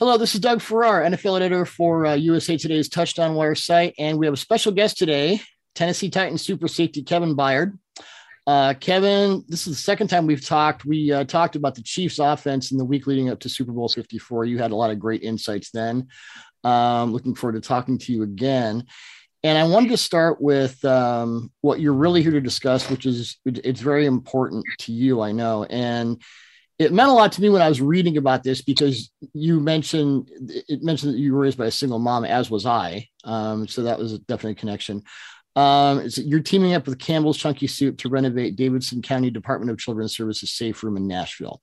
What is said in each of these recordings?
Hello, this is Doug Farrar, NFL editor for uh, USA Today's Touchdown Wire site, and we have a special guest today, Tennessee Titans super safety Kevin Byard. Uh, Kevin, this is the second time we've talked. We uh, talked about the Chiefs' offense in the week leading up to Super Bowl 54. You had a lot of great insights then. Um, looking forward to talking to you again. And I wanted to start with um, what you're really here to discuss, which is it's very important to you, I know. And it meant a lot to me when I was reading about this because you mentioned it mentioned that you were raised by a single mom, as was I. Um, so that was a definite connection. Um, you're teaming up with Campbell's Chunky Soup to renovate Davidson County Department of Children's Services safe room in Nashville.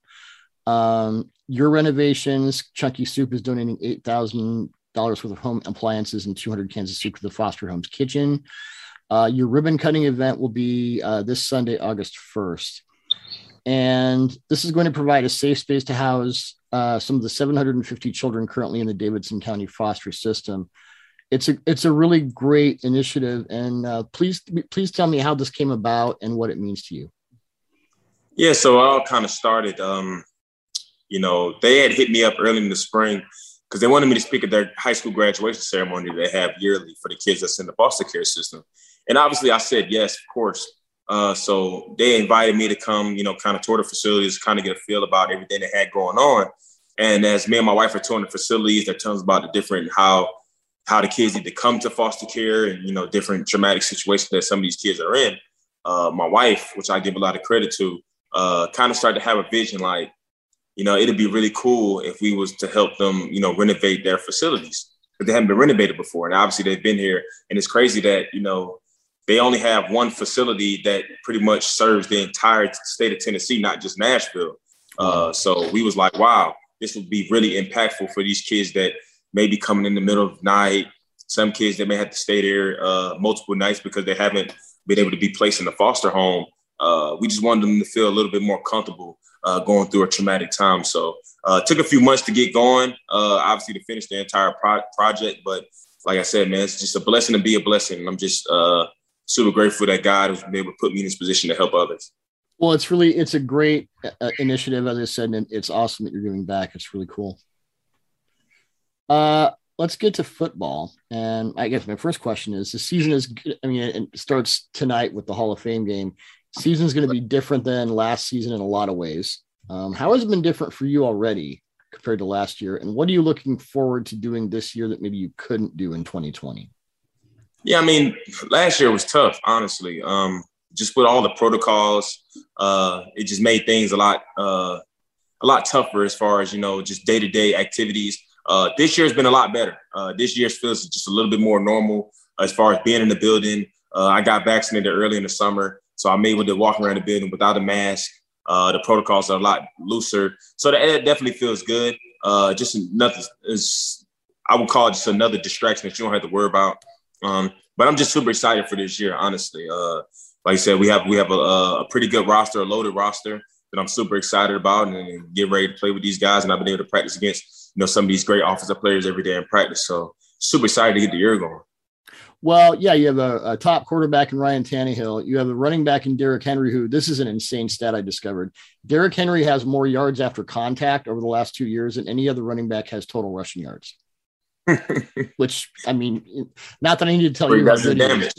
Um, your renovations, Chunky Soup is donating eight thousand dollars worth of home appliances and 200 cans of soup to the Foster Homes Kitchen. Uh, your ribbon cutting event will be uh, this Sunday, August 1st. And this is going to provide a safe space to house uh, some of the 750 children currently in the Davidson County foster system. It's a it's a really great initiative, and uh, please please tell me how this came about and what it means to you. Yeah, so I all kind of started. Um, you know, they had hit me up early in the spring because they wanted me to speak at their high school graduation ceremony they have yearly for the kids that's in the foster care system. And obviously, I said yes, of course. Uh, so they invited me to come, you know, kind of tour the facilities, kind of get a feel about everything they had going on. And as me and my wife are touring the facilities, they're telling us about the different how how the kids need to come to foster care and you know different traumatic situations that some of these kids are in. Uh, my wife, which I give a lot of credit to, uh, kind of started to have a vision like, you know, it'd be really cool if we was to help them, you know, renovate their facilities because they haven't been renovated before, and obviously they've been here. And it's crazy that you know they only have one facility that pretty much serves the entire state of Tennessee, not just Nashville. Uh, so we was like, wow, this would be really impactful for these kids that may be coming in the middle of the night. Some kids that may have to stay there uh, multiple nights because they haven't been able to be placed in a foster home. Uh, we just wanted them to feel a little bit more comfortable uh, going through a traumatic time. So uh, it took a few months to get going, uh, obviously to finish the entire pro- project. But like I said, man, it's just a blessing to be a blessing. I'm just uh, super grateful that God has been able to put me in this position to help others. Well, it's really it's a great uh, initiative, as I said, and it's awesome that you're giving back. It's really cool. Uh, let's get to football, and I guess my first question is: the season is, I mean, it starts tonight with the Hall of Fame game. Season's going to be different than last season in a lot of ways. Um, how has it been different for you already compared to last year, and what are you looking forward to doing this year that maybe you couldn't do in 2020? Yeah, I mean, last year was tough, honestly. Um, just with all the protocols, uh, it just made things a lot uh, a lot tougher as far as you know, just day to day activities. Uh, this year's been a lot better. Uh, this year feels just a little bit more normal as far as being in the building. Uh, I got vaccinated early in the summer, so I'm able to walk around the building without a mask. Uh, the protocols are a lot looser, so that definitely feels good. just nothing is, I would call it just another distraction that you don't have to worry about. Um, but I'm just super excited for this year, honestly. Uh, like I said, we have we have a, a, pretty good roster, a loaded roster that I'm super excited about, and, and, get ready to play with these guys. And I've been able to practice against you know some of these great offensive players every day in practice. So super excited to get the year going. Well, yeah, you have a, a, top quarterback in Ryan Tannehill. You have a running back in Derrick Henry, who this is an insane stat I discovered. Derrick Henry has more yards after contact over the last two years than any other running back has total rushing yards. which I mean, not that I need to tell you that's damage.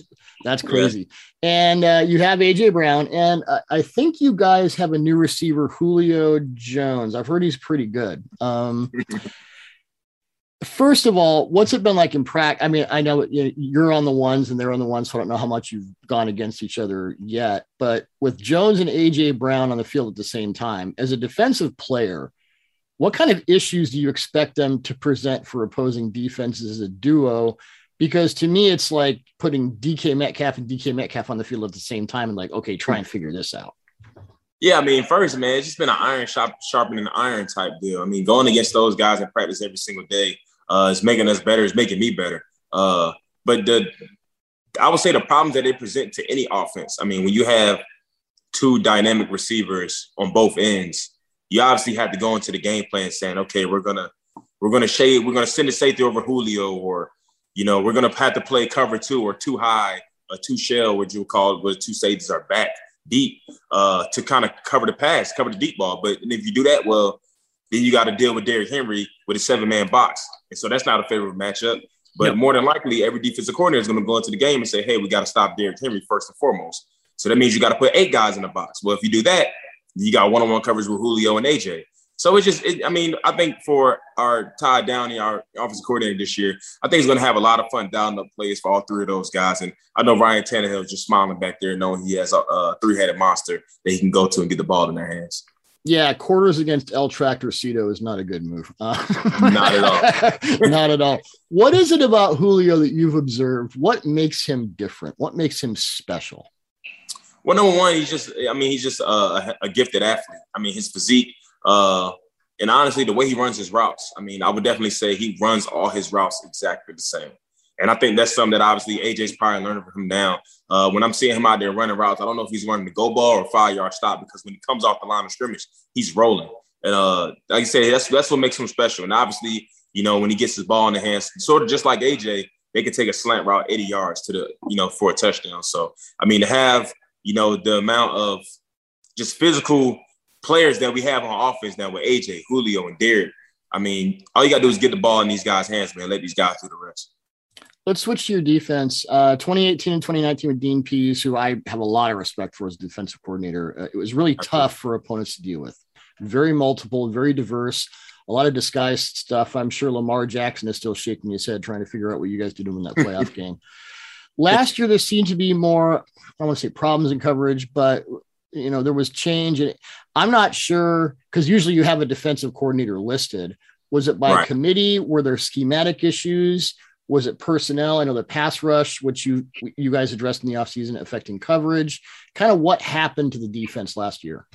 That's crazy. Yeah. And uh, you have AJ Brown, and uh, I think you guys have a new receiver, Julio Jones. I've heard he's pretty good. Um, first of all, what's it been like in practice? I mean, I know you're on the ones and they're on the ones, so I don't know how much you've gone against each other yet. But with Jones and AJ Brown on the field at the same time, as a defensive player, what kind of issues do you expect them to present for opposing defenses as a duo? Because to me, it's like putting DK Metcalf and DK Metcalf on the field at the same time and like, okay, try and figure this out. Yeah, I mean, first, man, it's just been an iron sharp, sharpening iron type deal. I mean, going against those guys in practice every single day uh, is making us better. It's making me better. Uh, but the, I would say the problems that they present to any offense. I mean, when you have two dynamic receivers on both ends, you obviously had to go into the game plan saying, okay, we're gonna we're gonna shade, we're gonna send a safety over Julio, or you know, we're gonna have to play cover two or too high, a two shell, what you would call it, where two safeties are back deep uh, to kind of cover the pass, cover the deep ball. But if you do that well, then you got to deal with Derrick Henry with a seven man box, and so that's not a favorable matchup. But yep. more than likely, every defensive coordinator is going to go into the game and say, "Hey, we got to stop Derrick Henry first and foremost." So that means you got to put eight guys in the box. Well, if you do that, you got one on one coverage with Julio and AJ. So it's just, it, I mean, I think for our Todd Downing, our offensive coordinator this year, I think he's going to have a lot of fun down up plays for all three of those guys. And I know Ryan Tannehill is just smiling back there, knowing he has a, a three headed monster that he can go to and get the ball in their hands. Yeah, quarters against El Tractorcito is not a good move. Uh, not at all. not at all. What is it about Julio that you've observed? What makes him different? What makes him special? Well, number one, he's just, I mean, he's just a, a gifted athlete. I mean, his physique, uh, and honestly, the way he runs his routes, I mean, I would definitely say he runs all his routes exactly the same. And I think that's something that obviously AJ's probably learning from him now. Uh, when I'm seeing him out there running routes, I don't know if he's running the go ball or five yard stop because when he comes off the line of scrimmage, he's rolling. And uh, like I said, that's that's what makes him special. And obviously, you know, when he gets his ball in the hands, sort of just like AJ, they can take a slant route 80 yards to the, you know, for a touchdown. So I mean, to have you know, the amount of just physical players that we have on offense now with AJ, Julio, and Derrick. I mean, all you got to do is get the ball in these guys' hands, man. Let these guys do the rest. Let's switch to your defense. Uh, 2018 and 2019 with Dean Pees, who I have a lot of respect for as defensive coordinator. Uh, it was really tough for opponents to deal with. Very multiple, very diverse, a lot of disguised stuff. I'm sure Lamar Jackson is still shaking his head trying to figure out what you guys did to him in that playoff game. Last year, there seemed to be more, I want to say problems in coverage, but you know, there was change. And I'm not sure because usually you have a defensive coordinator listed. Was it by right. committee? Were there schematic issues? Was it personnel? I know the pass rush, which you you guys addressed in the offseason, affecting coverage. Kind of what happened to the defense last year?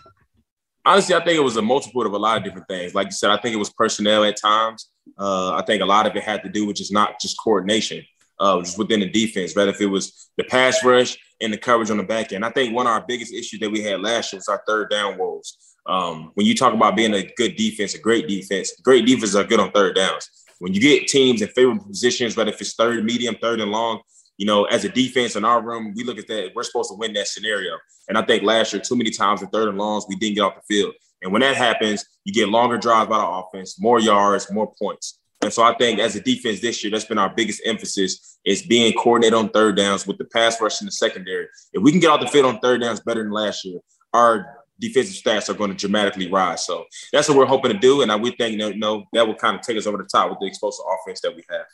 Honestly, I think it was a multiple of a lot of different things. Like you said, I think it was personnel at times. Uh, I think a lot of it had to do with just not just coordination uh, just within the defense, whether if it was the pass rush and the coverage on the back end. I think one of our biggest issues that we had last year was our third down woes. Um, when you talk about being a good defense, a great defense, great defenses are good on third downs. When you get teams in favorable positions, whether if it's third, medium, third, and long, you know, as a defense in our room, we look at that. We're supposed to win that scenario. And I think last year, too many times in third and longs, we didn't get off the field. And when that happens, you get longer drives by the offense, more yards, more points. And so I think as a defense this year, that's been our biggest emphasis is being coordinated on third downs with the pass rush in the secondary. If we can get off the field on third downs better than last year, our defensive stats are going to dramatically rise. So that's what we're hoping to do. And I would think, you know, that will kind of take us over the top with the explosive offense that we have.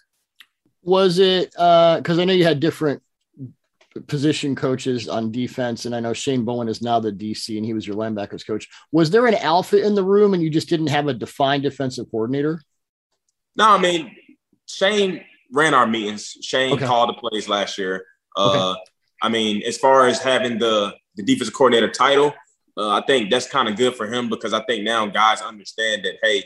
Was it because uh, I know you had different position coaches on defense, and I know Shane Bowen is now the DC, and he was your linebackers coach. Was there an alpha in the room, and you just didn't have a defined defensive coordinator? No, I mean Shane ran our meetings. Shane okay. called the plays last year. Uh, okay. I mean, as far as having the the defensive coordinator title, uh, I think that's kind of good for him because I think now guys understand that hey,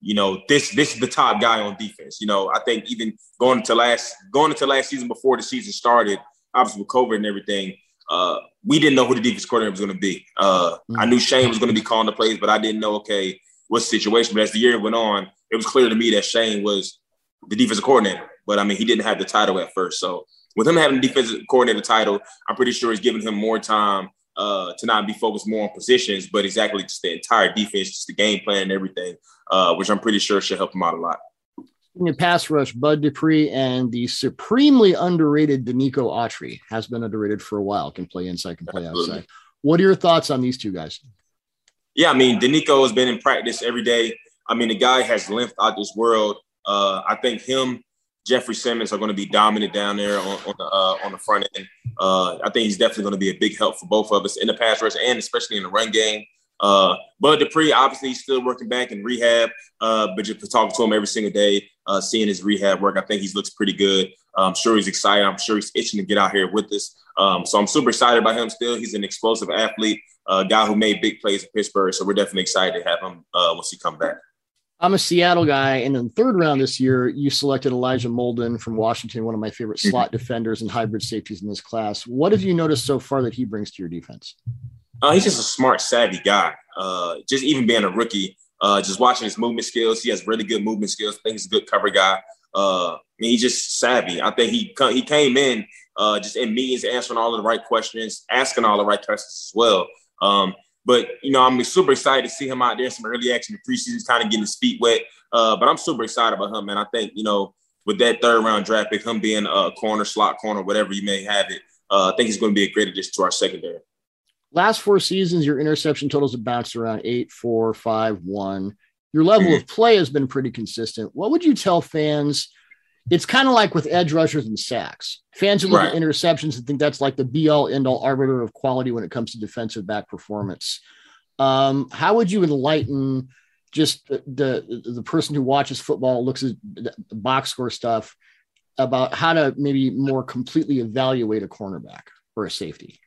you know this this is the top guy on defense. You know, I think even going into last going into last season before the season started, obviously with COVID and everything, uh, we didn't know who the defense coordinator was going to be. Uh, mm-hmm. I knew Shane was going to be calling the plays, but I didn't know okay what's the situation. But as the year went on, it was clear to me that Shane was the defensive coordinator. But I mean, he didn't have the title at first. So with him having the defensive coordinator title, I'm pretty sure he's giving him more time uh, to not be focused more on positions, but exactly just the entire defense, just the game plan and everything, uh, which I'm pretty sure should help him out a lot. In the pass rush, Bud Dupree and the supremely underrated Denico Autry has been underrated for a while. Can play inside, can play Absolutely. outside. What are your thoughts on these two guys? Yeah, I mean, Denico has been in practice every day. I mean, the guy has length out this world. Uh, I think him, Jeffery Simmons are going to be dominant down there on, on the uh, on the front end. Uh, I think he's definitely going to be a big help for both of us in the pass rush and especially in the run game. Uh, Bud Dupree, obviously, he's still working back in rehab, uh, but just talking to him every single day, uh, seeing his rehab work, I think he looks pretty good. I'm sure he's excited. I'm sure he's itching to get out here with us. Um, so I'm super excited about him still. He's an explosive athlete, a uh, guy who made big plays in Pittsburgh. So we're definitely excited to have him uh, once he come back. I'm a Seattle guy, and in the third round this year, you selected Elijah Molden from Washington, one of my favorite mm-hmm. slot defenders and hybrid safeties in this class. What have you noticed so far that he brings to your defense? Uh, he's just a smart, savvy guy. Uh, just even being a rookie, uh, just watching his movement skills, he has really good movement skills. I think he's a good cover guy. Uh, I mean, he's just savvy. I think he he came in uh, just in meetings, answering all of the right questions, asking all the right questions as well. Um, but you know, I'm super excited to see him out there. Some early action in preseason, kind of getting his feet wet. Uh, but I'm super excited about him, and I think you know, with that third round draft pick, him being a corner, slot corner, whatever you may have it, uh, I think he's going to be a great addition to our secondary. Last four seasons, your interception totals have bounced around eight, four, five, one. Your level mm-hmm. of play has been pretty consistent. What would you tell fans? It's kind of like with edge rushers and sacks. Fans who look right. at interceptions and think that's like the be all end all arbiter of quality when it comes to defensive back performance. Um, how would you enlighten just the, the, the person who watches football, looks at the box score stuff about how to maybe more completely evaluate a cornerback or a safety?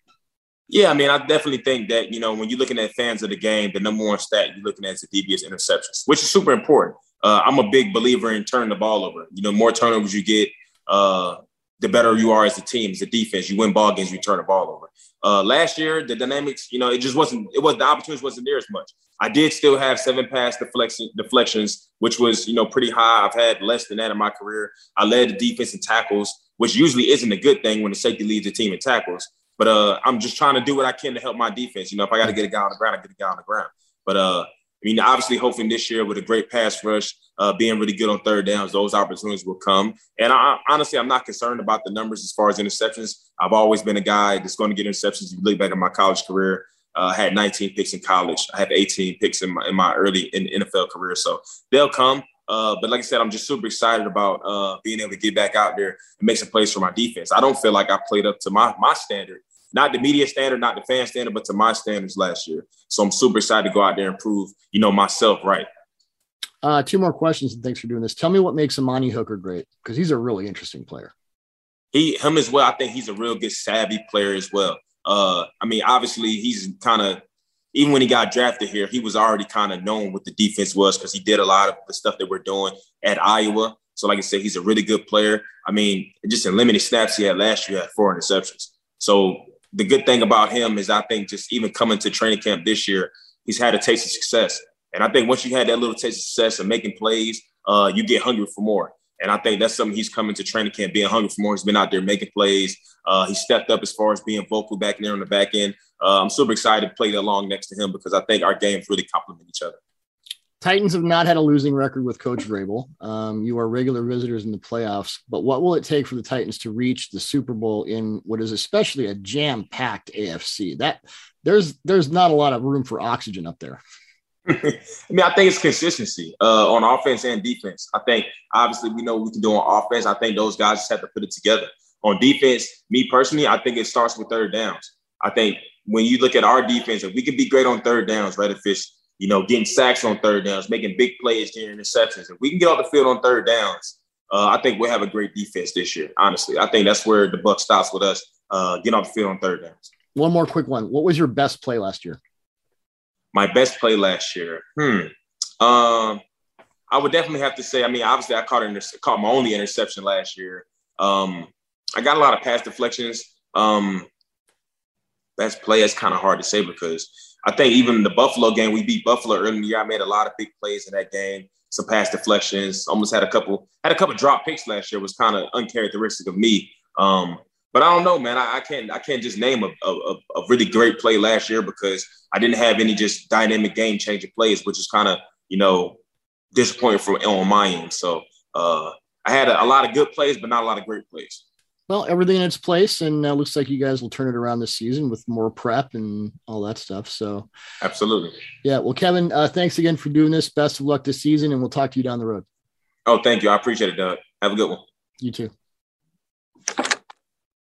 Yeah, I mean, I definitely think that, you know, when you're looking at fans of the game, the number one stat you're looking at is the DBS interceptions, which is super important. Uh, I'm a big believer in turning the ball over. You know, more turnovers you get, uh, the better you are as a team, as a defense. You win ball games, you turn the ball over. Uh, last year, the dynamics, you know, it just wasn't, it was, the opportunities wasn't there as much. I did still have seven pass deflection, deflections, which was, you know, pretty high. I've had less than that in my career. I led the defense in tackles, which usually isn't a good thing when the safety leads the team in tackles. But uh, I'm just trying to do what I can to help my defense. You know, if I got to get a guy on the ground, I get a guy on the ground. But uh, I mean, obviously, hoping this year with a great pass rush, uh, being really good on third downs, those opportunities will come. And I, honestly, I'm not concerned about the numbers as far as interceptions. I've always been a guy that's going to get interceptions. You look back at my college career, uh, I had 19 picks in college. I have 18 picks in my, in my early in NFL career. So they'll come. Uh, but like I said, I'm just super excited about uh, being able to get back out there and make some plays for my defense. I don't feel like I played up to my my standard not the media standard, not the fan standard, but to my standards last year. So I'm super excited to go out there and prove, you know, myself right. Uh, two more questions, and thanks for doing this. Tell me what makes Amani Hooker great because he's a really interesting player. He, him as well. I think he's a real good, savvy player as well. Uh, I mean, obviously, he's kind of even when he got drafted here, he was already kind of known what the defense was because he did a lot of the stuff that we're doing at Iowa. So, like I said, he's a really good player. I mean, just in limited snaps he had last year, had four interceptions. So the good thing about him is I think just even coming to training camp this year, he's had a taste of success. And I think once you had that little taste of success and making plays, uh, you get hungry for more. And I think that's something he's coming to training camp, being hungry for more. He's been out there making plays. Uh, he stepped up as far as being vocal back there on the back end. Uh, I'm super excited to play along next to him because I think our games really complement each other. Titans have not had a losing record with Coach Vrabel. Um, you are regular visitors in the playoffs, but what will it take for the Titans to reach the Super Bowl in what is especially a jam-packed AFC? That there's there's not a lot of room for oxygen up there. I mean, I think it's consistency uh, on offense and defense. I think obviously we know we can do on offense. I think those guys just have to put it together. On defense, me personally, I think it starts with third downs. I think when you look at our defense, if we can be great on third downs, right? It's you know, getting sacks on third downs, making big plays during interceptions. If we can get off the field on third downs, uh, I think we'll have a great defense this year. Honestly, I think that's where the buck stops with us. Uh, getting off the field on third downs. One more quick one. What was your best play last year? My best play last year. Hmm. Um, I would definitely have to say. I mean, obviously, I caught an caught my only interception last year. Um, I got a lot of pass deflections. Um, best play is kind of hard to say because I think even the Buffalo game, we beat Buffalo early in the year. I made a lot of big plays in that game, some pass deflections. Almost had a couple had a couple drop picks last year. Was kind of uncharacteristic of me. Um, but I don't know, man. I, I, can't I can't just name a, a, a, really great play last year because I didn't have any just dynamic game changing plays, which is kind of you know disappointing from on my end. So uh, I had a, a lot of good plays, but not a lot of great plays well, everything in its place, and uh, looks like you guys will turn it around this season with more prep and all that stuff. So, absolutely. Yeah. Well, Kevin, uh, thanks again for doing this. Best of luck this season, and we'll talk to you down the road. Oh, thank you. I appreciate it, Doug. Have a good one. You too.